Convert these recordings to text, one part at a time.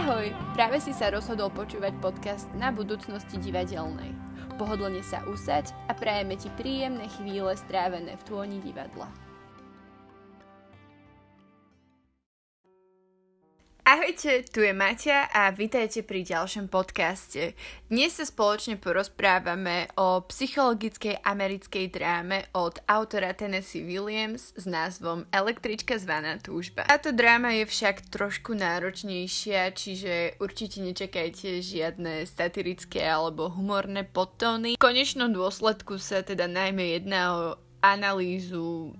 Ahoj, práve si sa rozhodol počúvať podcast na budúcnosti divadelnej. Pohodlne sa usaď a prajeme ti príjemné chvíle strávené v tôni divadla. Ahojte, tu je Maťa a vítajte pri ďalšom podcaste. Dnes sa spoločne porozprávame o psychologickej americkej dráme od autora Tennessee Williams s názvom Električka zvaná túžba. Táto dráma je však trošku náročnejšia, čiže určite nečakajte žiadne satirické alebo humorné podtóny. V konečnom dôsledku sa teda najmä jedná o analýzu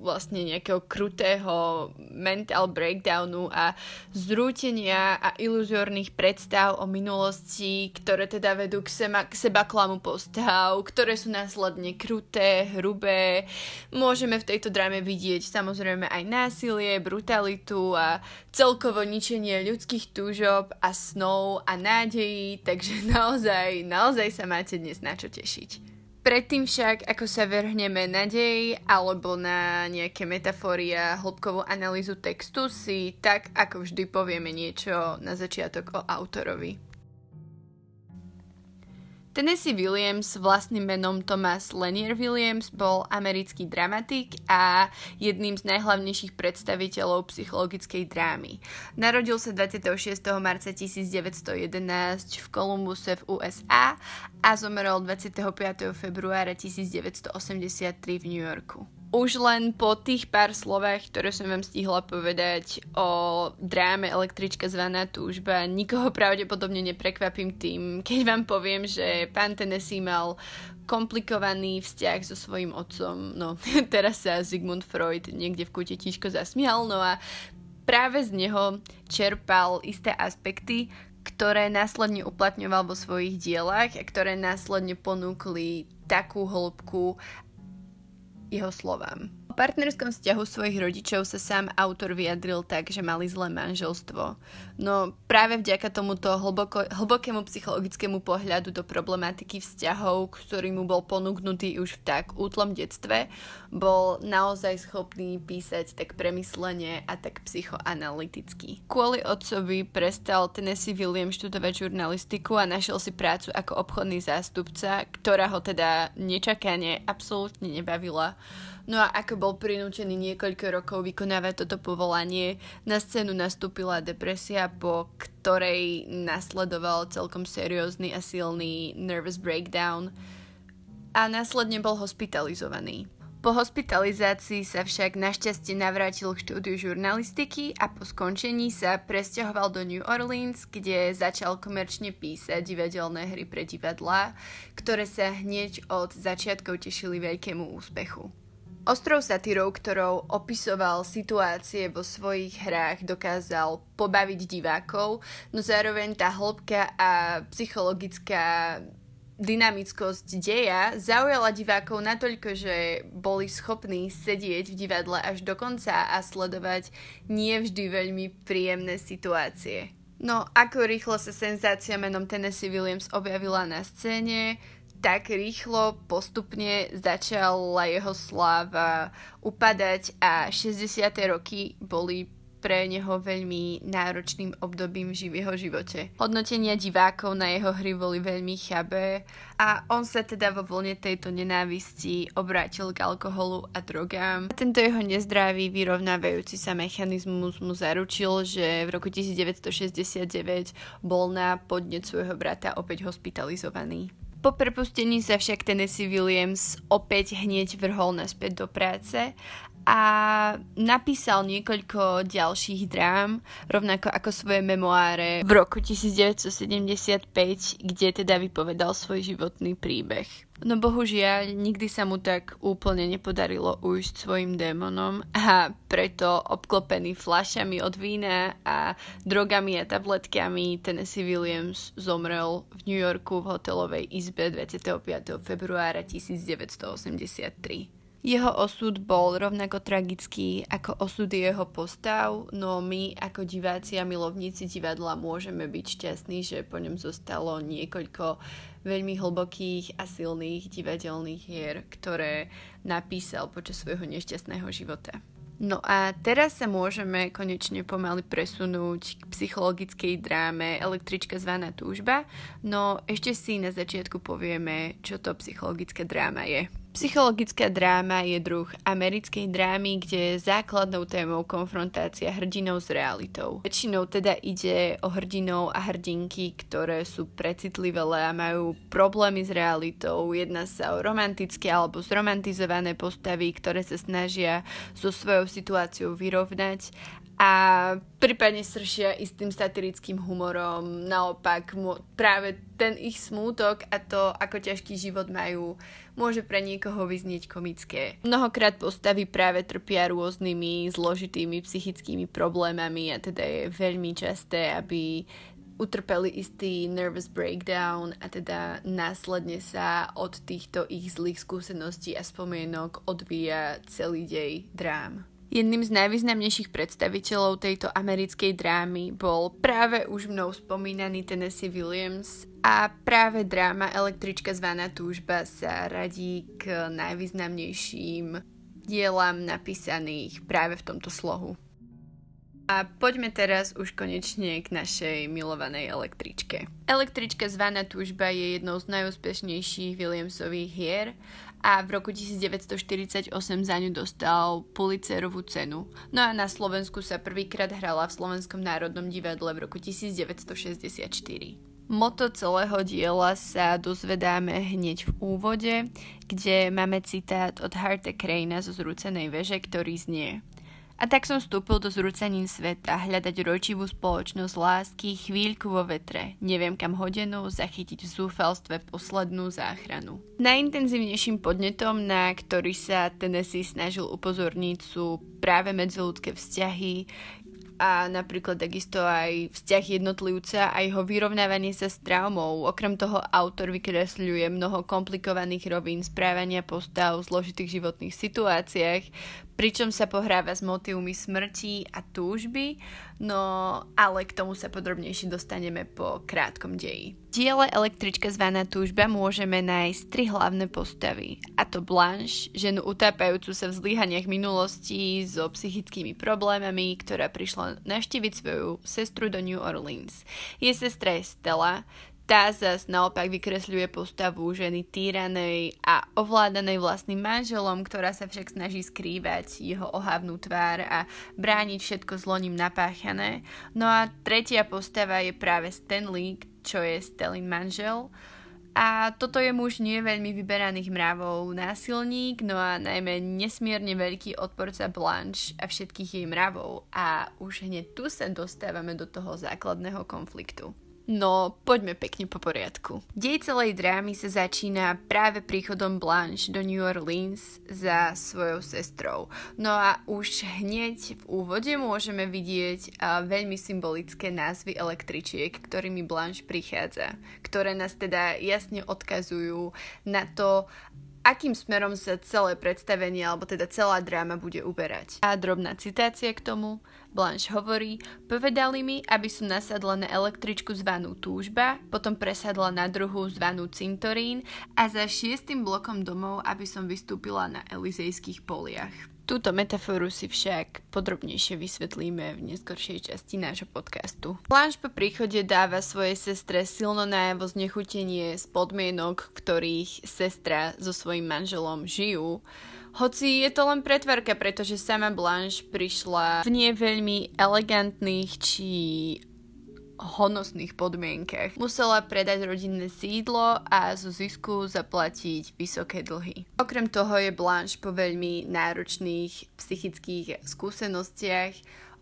vlastne nejakého krutého mental breakdownu a zrútenia a iluzórnych predstav o minulosti, ktoré teda vedú k, seba, k seba klamu postav, ktoré sú následne kruté, hrubé. Môžeme v tejto dráme vidieť samozrejme aj násilie, brutalitu a celkovo ničenie ľudských túžob a snov a nádejí, takže naozaj, naozaj sa máte dnes na čo tešiť. Predtým však, ako sa vrhneme na dej alebo na nejaké metafory a hĺbkovú analýzu textu, si tak ako vždy povieme niečo na začiatok o autorovi. Tennessee Williams vlastným menom Thomas Lanier Williams bol americký dramatik a jedným z najhlavnejších predstaviteľov psychologickej drámy. Narodil sa 26. marca 1911 v Columbuse v USA a zomrel 25. februára 1983 v New Yorku. Už len po tých pár slovách, ktoré som vám stihla povedať o dráme Električka zvaná túžba, nikoho pravdepodobne neprekvapím tým, keď vám poviem, že pán Tennessee mal komplikovaný vzťah so svojím otcom. No, teraz sa Sigmund Freud niekde v kute tížko zasmial, no a práve z neho čerpal isté aspekty, ktoré následne uplatňoval vo svojich dielach a ktoré následne ponúkli takú hĺbku jeho slovám. Partnerskom vzťahu svojich rodičov sa sám autor vyjadril tak, že mali zlé manželstvo. No práve vďaka tomuto hlboko, hlbokému psychologickému pohľadu do problematiky vzťahov, ktorý mu bol ponúknutý už v tak útlom detstve, bol naozaj schopný písať tak premyslene a tak psychoanalyticky. Kvôli otcovi prestal Tennessee William študovať žurnalistiku a našiel si prácu ako obchodný zástupca, ktorá ho teda nečakane absolútne nebavila. No a ako bol prinútený niekoľko rokov vykonávať toto povolanie, na scénu nastúpila depresia, po ktorej nasledoval celkom seriózny a silný nervous breakdown a následne bol hospitalizovaný. Po hospitalizácii sa však našťastie navrátil k štúdiu žurnalistiky a po skončení sa presťahoval do New Orleans, kde začal komerčne písať divadelné hry pre divadlá, ktoré sa hneď od začiatkov tešili veľkému úspechu. Ostrov satírov, ktorou opisoval situácie vo svojich hrách, dokázal pobaviť divákov, no zároveň tá hĺbka a psychologická dynamickosť deja zaujala divákov natoľko, že boli schopní sedieť v divadle až do konca a sledovať nie vždy veľmi príjemné situácie. No, ako rýchlo sa senzácia menom Tennessee Williams objavila na scéne, tak rýchlo postupne začala jeho sláva upadať a 60. roky boli pre neho veľmi náročným obdobím v jeho živote. Hodnotenia divákov na jeho hry boli veľmi chabé a on sa teda vo vlne tejto nenávisti obrátil k alkoholu a drogám. A tento jeho nezdravý vyrovnávajúci sa mechanizmus mu zaručil, že v roku 1969 bol na podnet svojho brata opäť hospitalizovaný. Po prepustení sa však Tennessee Williams opäť hneď vrhol naspäť do práce a napísal niekoľko ďalších drám, rovnako ako svoje memoáre v roku 1975, kde teda vypovedal svoj životný príbeh. No bohužiaľ, nikdy sa mu tak úplne nepodarilo ujsť svojim démonom a preto obklopený fľašami od vína a drogami a tabletkami Tennessee Williams zomrel v New Yorku v hotelovej izbe 25. februára 1983. Jeho osud bol rovnako tragický ako osud jeho postav, no my ako diváci a milovníci divadla môžeme byť šťastní, že po ňom zostalo niekoľko veľmi hlbokých a silných divadelných hier, ktoré napísal počas svojho nešťastného života. No a teraz sa môžeme konečne pomaly presunúť k psychologickej dráme Električka zvaná túžba, no ešte si na začiatku povieme, čo to psychologická dráma je. Psychologická dráma je druh americkej drámy, kde je základnou témou konfrontácia hrdinov s realitou. Väčšinou teda ide o hrdinov a hrdinky, ktoré sú precitlivé a majú problémy s realitou. Jedná sa o romantické alebo zromantizované postavy, ktoré sa snažia so svojou situáciou vyrovnať a prípadne sršia istým satirickým humorom. Naopak, práve ten ich smútok a to, ako ťažký život majú, môže pre niekoho vyznieť komické. Mnohokrát postavy práve trpia rôznymi zložitými psychickými problémami a teda je veľmi časté, aby utrpeli istý nervous breakdown a teda následne sa od týchto ich zlých skúseností a spomienok odvíja celý dej drám. Jedným z najvýznamnejších predstaviteľov tejto americkej drámy bol práve už mnou spomínaný Tennessee Williams a práve dráma Električka zvaná túžba sa radí k najvýznamnejším dielam napísaných práve v tomto slohu. A poďme teraz už konečne k našej milovanej električke. Električka zvaná túžba je jednou z najúspešnejších Williamsových hier a v roku 1948 za ňu dostal Pulitzerovú cenu. No a na Slovensku sa prvýkrát hrala v Slovenskom národnom divadle v roku 1964. Moto celého diela sa dozvedáme hneď v úvode, kde máme citát od Harta Crane zo Zrúcenej veže, ktorý znie a tak som vstúpil do zrúcanín sveta, hľadať ročivú spoločnosť lásky, chvíľku vo vetre, neviem kam hodenú, zachytiť v zúfalstve poslednú záchranu. Najintenzívnejším podnetom, na ktorý sa Tennessee snažil upozorniť, sú práve medziludské vzťahy, a napríklad takisto aj vzťah jednotlivca a jeho vyrovnávanie sa s traumou. Okrem toho autor vykresľuje mnoho komplikovaných rovín správania postav v zložitých životných situáciách, pričom sa pohráva s motívmi smrti a túžby, no ale k tomu sa podrobnejšie dostaneme po krátkom deji. V diele Električka zvaná túžba môžeme nájsť tri hlavné postavy, a to Blanche, ženu utápajúcu sa v zlyhaniach minulosti so psychickými problémami, ktorá prišla navštíviť svoju sestru do New Orleans. Jej sestra je Stella, tá zas naopak vykresľuje postavu ženy týranej a ovládanej vlastným manželom, ktorá sa však snaží skrývať jeho ohavnú tvár a brániť všetko zloním napáchané. No a tretia postava je práve Stanley, čo je Stelin manžel. A toto je muž nie veľmi vyberaných mravov, násilník, no a najmä nesmierne veľký odporca Blanche a všetkých jej mravov. A už hneď tu sa dostávame do toho základného konfliktu. No, poďme pekne po poriadku. Dej celej drámy sa začína práve príchodom Blanche do New Orleans za svojou sestrou. No a už hneď v úvode môžeme vidieť veľmi symbolické názvy električiek, ktorými Blanche prichádza, ktoré nás teda jasne odkazujú na to, akým smerom sa celé predstavenie alebo teda celá dráma bude uberať. A drobná citácia k tomu. Blanche hovorí, povedali mi, aby som nasadla na električku zvanú Túžba, potom presadla na druhú zvanú Cintorín a za šiestým blokom domov, aby som vystúpila na Elizejských poliach. Túto metaforu si však podrobnejšie vysvetlíme v neskoršej časti nášho podcastu. Blanche po príchode dáva svojej sestre silno najavo znechutenie z podmienok, ktorých sestra so svojím manželom žijú. Hoci je to len pretvarka, pretože sama Blanche prišla v nie veľmi elegantných či honosných podmienkach. Musela predať rodinné sídlo a zo zisku zaplatiť vysoké dlhy. Okrem toho je Blanche po veľmi náročných psychických skúsenostiach,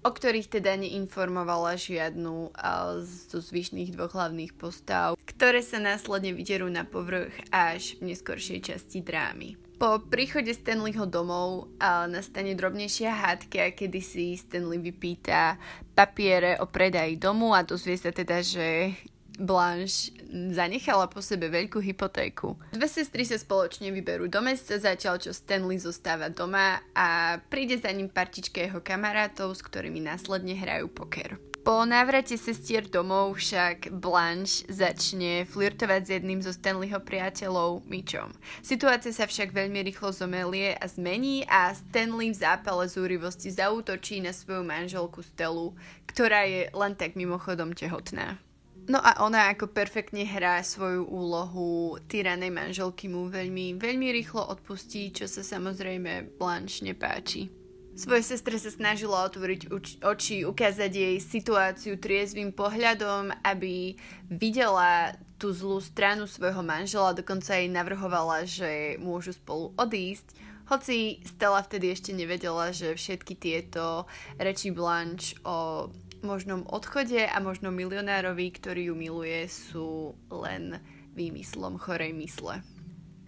o ktorých teda neinformovala žiadnu zo zvyšných dvoch hlavných postav, ktoré sa následne vyderú na povrch až v neskoršej časti drámy. Po príchode Stanleyho domov a nastane drobnejšia hádka, kedy si Stanley vypýta papiere o predaji domu a dozvie sa teda, že Blanche zanechala po sebe veľkú hypotéku. Dve sestry sa spoločne vyberú do mesta, zatiaľ čo Stanley zostáva doma a príde za ním partička jeho kamarátov, s ktorými následne hrajú poker. Po návrate sestier domov však Blanche začne flirtovať s jedným zo Stanleyho priateľov, Mitchom. Situácia sa však veľmi rýchlo zomelie a zmení a Stanley v zápale zúrivosti zautočí na svoju manželku Stelu, ktorá je len tak mimochodom tehotná. No a ona ako perfektne hrá svoju úlohu tyranej manželky mu veľmi, veľmi rýchlo odpustí, čo sa samozrejme Blanche nepáči. Svoje sestre sa snažila otvoriť oči, ukázať jej situáciu triezvým pohľadom, aby videla tú zlú stranu svojho manžela, dokonca jej navrhovala, že môžu spolu odísť. Hoci Stella vtedy ešte nevedela, že všetky tieto reči Blanche o možnom odchode a možno milionárovi, ktorý ju miluje, sú len výmyslom chorej mysle.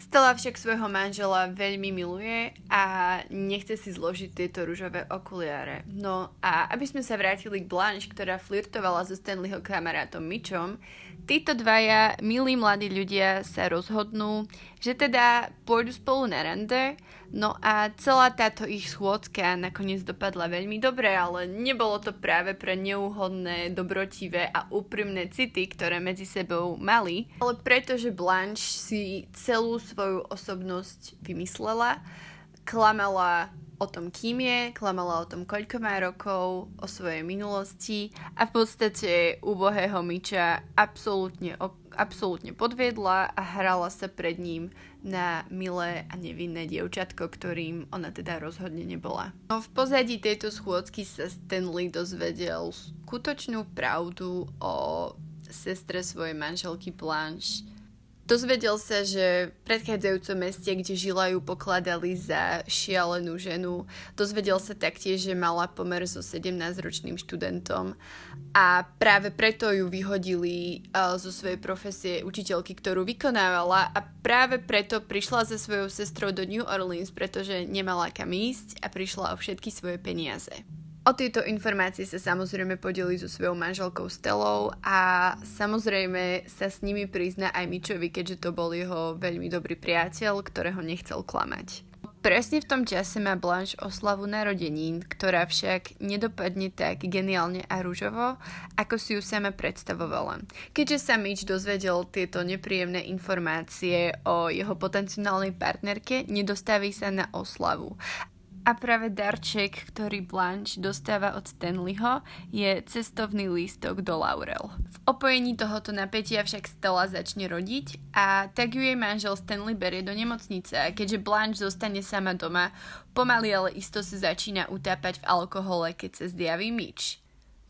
Stella však svojho manžela veľmi miluje a nechce si zložiť tieto rúžové okuliare. No a aby sme sa vrátili k Blanche, ktorá flirtovala so Stanleyho kamarátom Mitchom, títo dvaja milí mladí ľudia sa rozhodnú, že teda pôjdu spolu na rande, no a celá táto ich schôdzka nakoniec dopadla veľmi dobre, ale nebolo to práve pre neúhodné, dobrotivé a úprimné city, ktoré medzi sebou mali, ale pretože Blanche si celú svoju osobnosť vymyslela, klamala o tom, kým je, klamala o tom, koľko má rokov, o svojej minulosti a v podstate úbohého myča absolútne, absolútne podviedla a hrala sa pred ním na milé a nevinné dievčatko, ktorým ona teda rozhodne nebola. No v pozadí tejto schôdzky sa Stanley dozvedel skutočnú pravdu o sestre svojej manželky Blanche, Dozvedel sa, že predchádzajúcom meste, kde žila ju pokladali za šialenú ženu. Dozvedel sa taktiež, že mala pomer so 17-ročným študentom a práve preto ju vyhodili uh, zo svojej profesie učiteľky, ktorú vykonávala a práve preto prišla so svojou sestrou do New Orleans, pretože nemala kam ísť a prišla o všetky svoje peniaze. O tieto informácie sa samozrejme podeli so svojou manželkou Stelou a samozrejme sa s nimi prizna aj Mičovi, keďže to bol jeho veľmi dobrý priateľ, ktorého nechcel klamať. Presne v tom čase má Blanche oslavu narodenín, ktorá však nedopadne tak geniálne a rúžovo, ako si ju sama predstavovala. Keďže sa Mitch dozvedel tieto nepríjemné informácie o jeho potenciálnej partnerke, nedostaví sa na oslavu a práve darček, ktorý Blanche dostáva od Stanleyho, je cestovný lístok do Laurel. V opojení tohoto napätia však Stella začne rodiť a tak ju jej manžel Stanley berie do nemocnice a keďže Blanche zostane sama doma, pomaly ale isto sa začína utápať v alkohole, keď sa zjaví Mitch.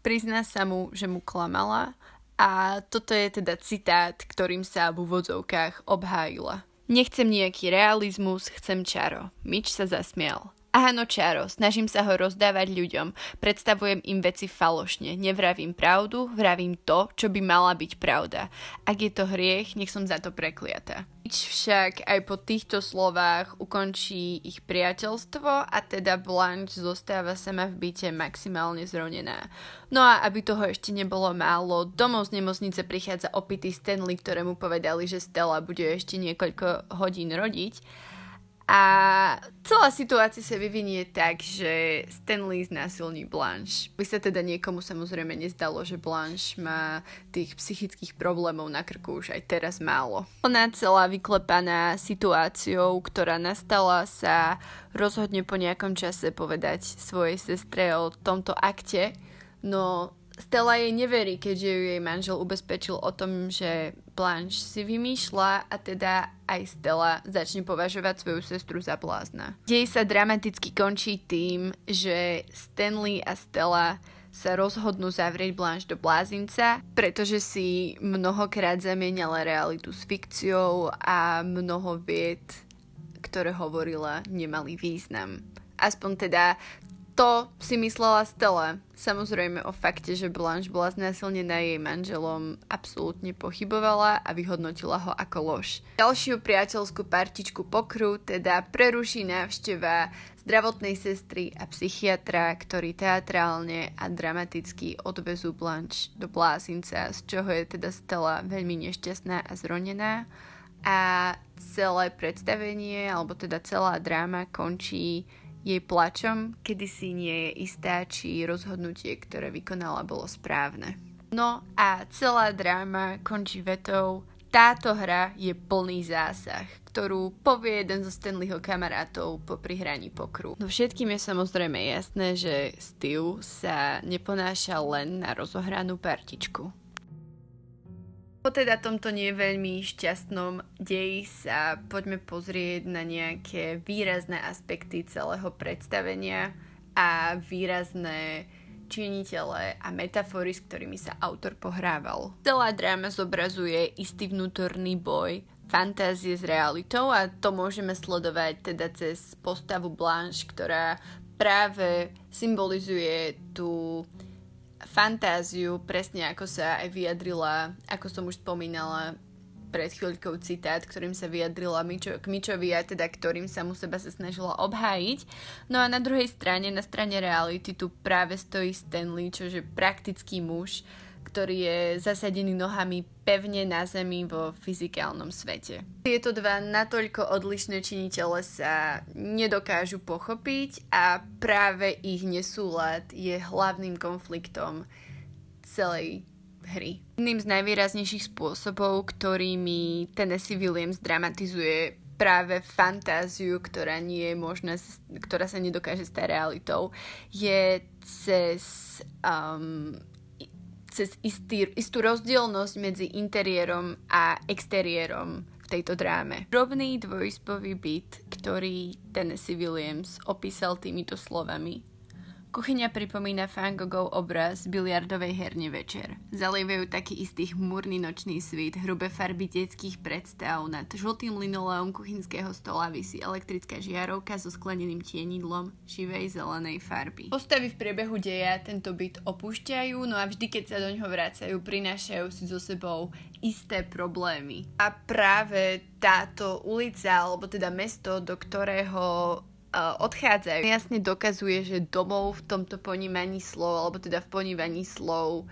Prizná sa mu, že mu klamala a toto je teda citát, ktorým sa v úvodzovkách obhájila. Nechcem nejaký realizmus, chcem čaro. Mitch sa zasmial. Áno, čaro, snažím sa ho rozdávať ľuďom, predstavujem im veci falošne, nevravím pravdu, vravím to, čo by mala byť pravda. Ak je to hriech, nech som za to prekliata. Však aj po týchto slovách ukončí ich priateľstvo a teda Blanche zostáva sama v byte maximálne zronená. No a aby toho ešte nebolo málo, domov z nemocnice prichádza opitý Stanley, ktorému povedali, že Stella bude ešte niekoľko hodín rodiť a celá situácia sa vyvinie tak, že Stanley znásilní Blanche. By sa teda niekomu samozrejme nezdalo, že Blanche má tých psychických problémov na krku už aj teraz málo. Ona celá vyklepaná situáciou, ktorá nastala, sa rozhodne po nejakom čase povedať svojej sestre o tomto akte, no Stella jej neverí, keďže ju jej manžel ubezpečil o tom, že Blanche si vymýšľa a teda aj Stella začne považovať svoju sestru za blázna. Dej sa dramaticky končí tým, že Stanley a Stella sa rozhodnú zavrieť Blanche do blázinca, pretože si mnohokrát zamieniala realitu s fikciou a mnoho vied, ktoré hovorila, nemali význam. Aspoň teda to si myslela Stella. Samozrejme o fakte, že Blanche bola znásilnená jej manželom, absolútne pochybovala a vyhodnotila ho ako lož. Ďalšiu priateľskú partičku pokru teda preruší návšteva zdravotnej sestry a psychiatra, ktorí teatrálne a dramaticky odvezú Blanche do blázinca, z čoho je teda Stella veľmi nešťastná a zronená a celé predstavenie, alebo teda celá dráma končí jej plačom, kedy si nie je istá, či rozhodnutie, ktoré vykonala, bolo správne. No a celá dráma končí vetou táto hra je plný zásah, ktorú povie jeden zo Stanleyho kamarátov po prihraní pokru. No všetkým je samozrejme jasné, že Steve sa neponáša len na rozohranú partičku. Po teda tomto nie veľmi šťastnom deji sa poďme pozrieť na nejaké výrazné aspekty celého predstavenia a výrazné činitele a metafory, s ktorými sa autor pohrával. Celá dráma zobrazuje istý vnútorný boj fantázie s realitou a to môžeme sledovať teda cez postavu Blanche, ktorá práve symbolizuje tú fantáziu, presne ako sa aj vyjadrila, ako som už spomínala pred chvíľkou citát, ktorým sa vyjadrila Mičo, k Mičovi a teda ktorým sa mu seba sa snažila obhájiť. No a na druhej strane, na strane reality, tu práve stojí Stanley, čože praktický muž, ktorý je zasadený nohami pevne na zemi vo fyzikálnom svete. Tieto dva natoľko odlišné činitele sa nedokážu pochopiť a práve ich nesúlad je hlavným konfliktom celej hry. Jedným z najvýraznejších spôsobov, ktorými Tennessee Williams dramatizuje práve fantáziu, ktorá nie je možná, ktorá sa nedokáže stať realitou, je cez um, cez istý, istú rozdielnosť medzi interiérom a exteriérom v tejto dráme. Drobný dvojizbový byt, ktorý Tennessee Williams opísal týmito slovami. Kuchyňa pripomína Van Goghov obraz biliardovej herne večer. Zalievajú taký istý chmúrny nočný svit, hrubé farby detských predstav, nad žltým linoleom kuchynského stola vysí elektrická žiarovka so skleneným tienidlom živej zelenej farby. Postavy v priebehu deja tento byt opúšťajú, no a vždy, keď sa do ňoho vracajú, prinášajú si so sebou isté problémy. A práve táto ulica, alebo teda mesto, do ktorého odchádzajú. Jasne dokazuje, že domov v tomto ponímaní slov, alebo teda v ponímaní slov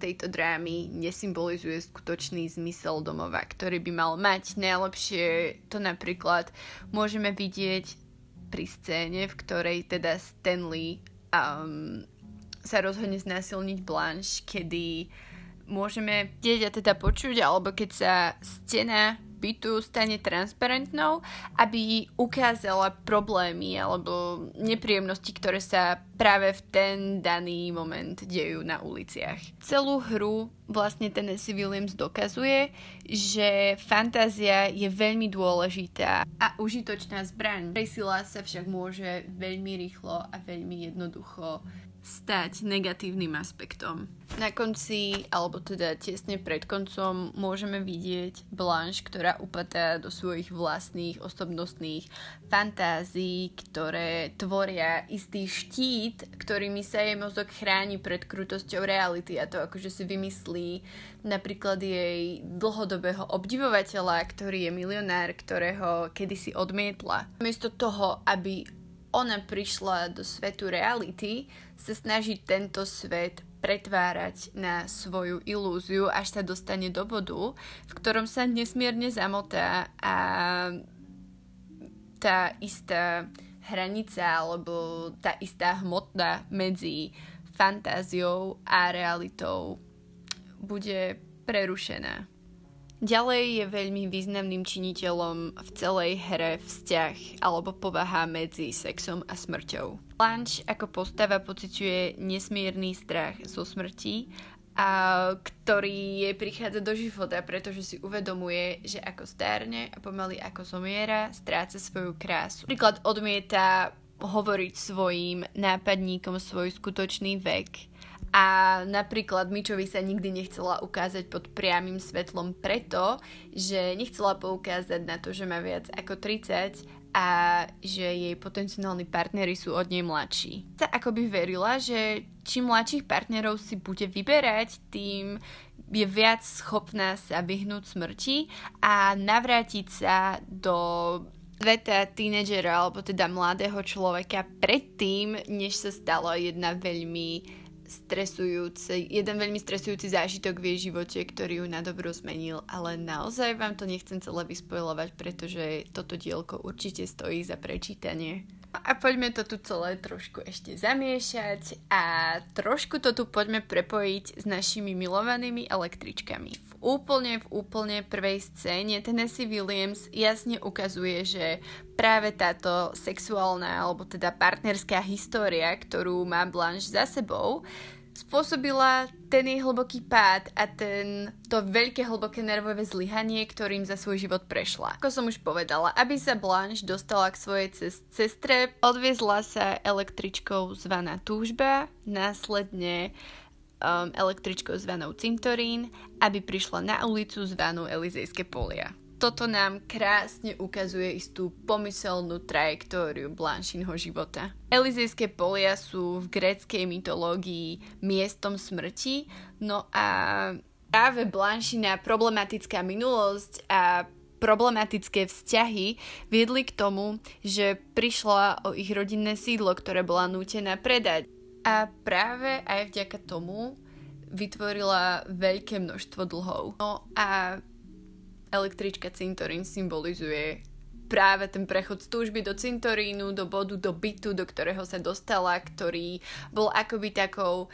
tejto drámy nesymbolizuje skutočný zmysel domova, ktorý by mal mať. Najlepšie to napríklad môžeme vidieť pri scéne, v ktorej teda Stanley um, sa rozhodne znásilniť Blanche, kedy môžeme vidieť a teda počuť, alebo keď sa stena bytu stane transparentnou, aby ukázala problémy alebo nepríjemnosti, ktoré sa práve v ten daný moment dejú na uliciach. Celú hru vlastne Tennessee Williams dokazuje, že fantázia je veľmi dôležitá a užitočná zbraň. Presila sa však môže veľmi rýchlo a veľmi jednoducho stať negatívnym aspektom. Na konci, alebo teda tesne pred koncom, môžeme vidieť Blanche, ktorá upadá do svojich vlastných osobnostných fantázií, ktoré tvoria istý štít, ktorými sa jej mozog chráni pred krutosťou reality a to akože si vymyslí napríklad jej dlhodobého obdivovateľa, ktorý je milionár, ktorého kedysi odmietla. Miesto toho, aby ona prišla do svetu reality, sa snaží tento svet pretvárať na svoju ilúziu, až sa dostane do bodu, v ktorom sa nesmierne zamotá a tá istá hranica alebo tá istá hmotná medzi fantáziou a realitou bude prerušená. Ďalej je veľmi významným činiteľom v celej hre vzťah alebo povaha medzi sexom a smrťou. Blanche ako postava pociťuje nesmierny strach zo smrti, a ktorý jej prichádza do života, pretože si uvedomuje, že ako stárne a pomaly ako zomiera, stráca svoju krásu. Príklad odmieta hovoriť svojim nápadníkom svoj skutočný vek a napríklad Mičovi sa nikdy nechcela ukázať pod priamým svetlom preto, že nechcela poukázať na to, že má viac ako 30 a že jej potenciálni partnery sú od nej mladší. Sa akoby verila, že čím mladších partnerov si bude vyberať, tým je viac schopná sa vyhnúť smrti a navrátiť sa do sveta tínedžera alebo teda mladého človeka predtým, než sa stala jedna veľmi stresujúci, jeden veľmi stresujúci zážitok v jej živote, ktorý ju na dobro zmenil, ale naozaj vám to nechcem celé vyspojovať, pretože toto dielko určite stojí za prečítanie. A poďme to tu celé trošku ešte zamiešať a trošku to tu poďme prepojiť s našimi milovanými električkami. V úplne, v úplne prvej scéne Tennessee Williams jasne ukazuje, že práve táto sexuálna alebo teda partnerská história, ktorú má Blanche za sebou, spôsobila ten jej hlboký pád a ten, to veľké hlboké nervové zlyhanie, ktorým za svoj život prešla. Ako som už povedala, aby sa Blanche dostala k svojej cestre, odviezla sa električkou zvaná Túžba, následne um, električkou zvanou Cintorín, aby prišla na ulicu zvanú Elizejské polia toto nám krásne ukazuje istú pomyselnú trajektóriu Blanchinho života. Elizejské polia sú v gréckej mytológii miestom smrti, no a práve Blanchina problematická minulosť a problematické vzťahy viedli k tomu, že prišla o ich rodinné sídlo, ktoré bola nútená predať. A práve aj vďaka tomu vytvorila veľké množstvo dlhov. No a električka cintorín symbolizuje práve ten prechod z túžby do cintorínu, do bodu, do bytu, do ktorého sa dostala, ktorý bol akoby takou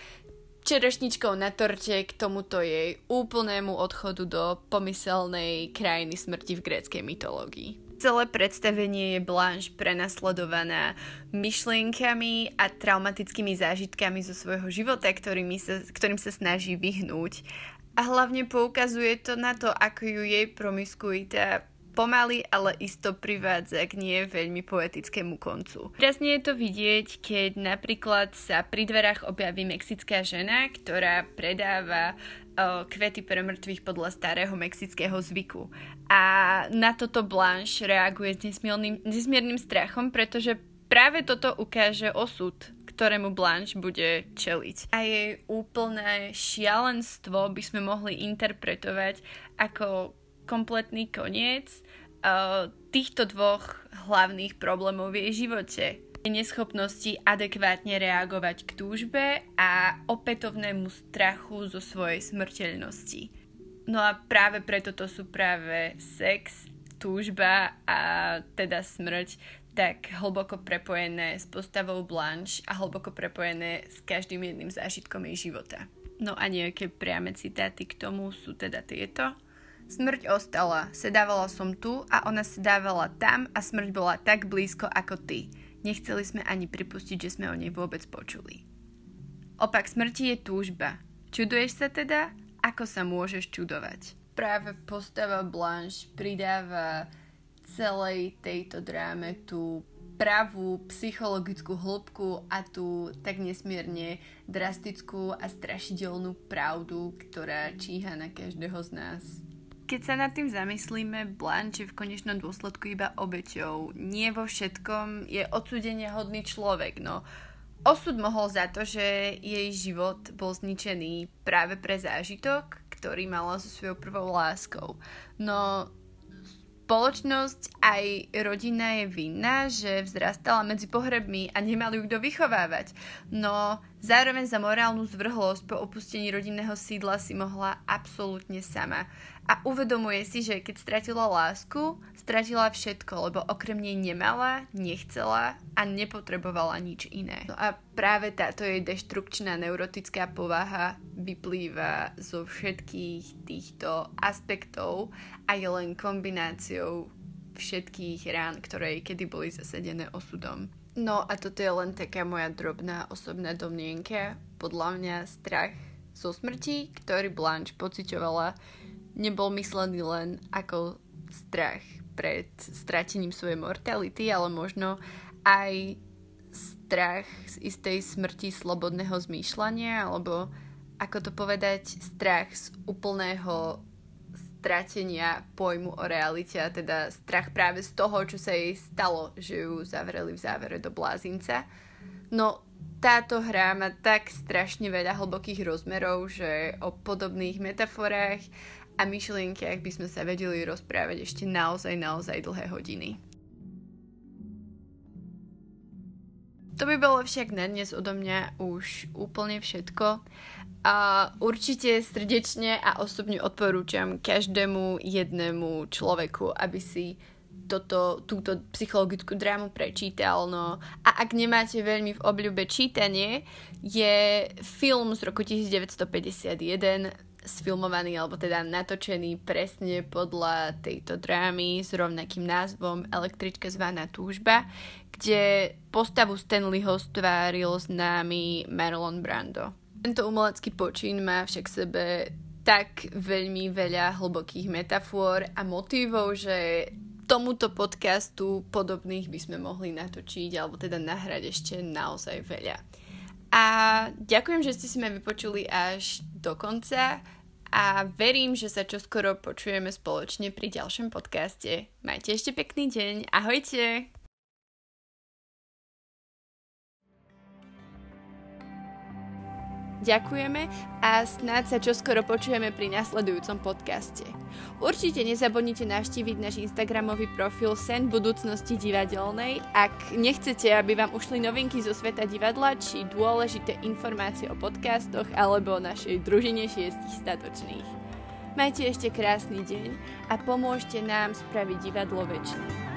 čerešničkou na torte k tomuto jej úplnému odchodu do pomyselnej krajiny smrti v gréckej mytológii. Celé predstavenie je Blanche prenasledovaná myšlienkami a traumatickými zážitkami zo svojho života, ktorými sa, ktorým sa snaží vyhnúť a hlavne poukazuje to na to, ako ju jej promiskuita pomaly, ale isto privádza k nie veľmi poetickému koncu. Krásne je to vidieť, keď napríklad sa pri dverách objaví mexická žena, ktorá predáva kvety pre mŕtvych podľa starého mexického zvyku. A na toto Blanche reaguje s nesmiernym, nesmiernym strachom, pretože práve toto ukáže osud ktorému Blanche bude čeliť. A jej úplné šialenstvo by sme mohli interpretovať ako kompletný koniec uh, týchto dvoch hlavných problémov v jej živote neschopnosti adekvátne reagovať k túžbe a opätovnému strachu zo svojej smrteľnosti. No a práve preto to sú práve sex, túžba a teda smrť tak hlboko prepojené s postavou Blanche a hlboko prepojené s každým jedným zážitkom jej života. No a nejaké priame citáty k tomu sú teda tieto. Smrť ostala, sedávala som tu a ona sedávala tam a smrť bola tak blízko ako ty. Nechceli sme ani pripustiť, že sme o nej vôbec počuli. Opak smrti je túžba. Čuduješ sa teda? Ako sa môžeš čudovať? Práve postava Blanche pridáva celej tejto dráme tú pravú psychologickú hĺbku a tú tak nesmierne drastickú a strašidelnú pravdu, ktorá číha na každého z nás. Keď sa nad tým zamyslíme, Blanche je v konečnom dôsledku iba obeťou. Nie vo všetkom je odsudenia hodný človek, no osud mohol za to, že jej život bol zničený práve pre zážitok, ktorý mala so svojou prvou láskou. No spoločnosť aj rodina je vinná, že vzrastala medzi pohrebmi a nemali ju kto vychovávať. No zároveň za morálnu zvrhlosť po opustení rodinného sídla si mohla absolútne sama a uvedomuje si, že keď stratila lásku, stratila všetko, lebo okrem nej nemala, nechcela a nepotrebovala nič iné. No a práve táto jej deštrukčná neurotická povaha vyplýva zo všetkých týchto aspektov a je len kombináciou všetkých rán, ktoré kedy boli zasedené osudom. No a toto je len taká moja drobná osobná domnienka. Podľa mňa strach zo smrti, ktorý Blanche pocitovala, nebol myslený len ako strach pred stratením svojej mortality, ale možno aj strach z istej smrti slobodného zmýšľania, alebo ako to povedať, strach z úplného stratenia pojmu o realite, a teda strach práve z toho, čo sa jej stalo, že ju zavreli v závere do blázinca. No táto hra má tak strašne veľa hlbokých rozmerov, že o podobných metaforách a myšlienky, ak by sme sa vedeli rozprávať ešte naozaj, naozaj dlhé hodiny. To by bolo však na dnes odo mňa už úplne všetko. A určite srdečne a osobne odporúčam každému jednému človeku, aby si toto, túto psychologickú drámu prečítal. No. A ak nemáte veľmi v obľúbe čítanie, je film z roku 1951 sfilmovaný alebo teda natočený presne podľa tejto drámy s rovnakým názvom Električka zvaná túžba, kde postavu Stanleyho stváril známy Marlon Brando. Tento umelecký počín má však sebe tak veľmi veľa hlbokých metafor a motivov, že tomuto podcastu podobných by sme mohli natočiť alebo teda nahrať ešte naozaj veľa. A ďakujem, že ste si ma vypočuli až do konca a verím, že sa čoskoro počujeme spoločne pri ďalšom podcaste. Majte ešte pekný deň. Ahojte! Ďakujeme a snáď sa čoskoro počujeme pri nasledujúcom podcaste. Určite nezabudnite navštíviť náš Instagramový profil Sen budúcnosti divadelnej, ak nechcete, aby vám ušli novinky zo sveta divadla či dôležité informácie o podcastoch alebo o našej družine šiestich statočných. Majte ešte krásny deň a pomôžte nám spraviť divadlo väčšie.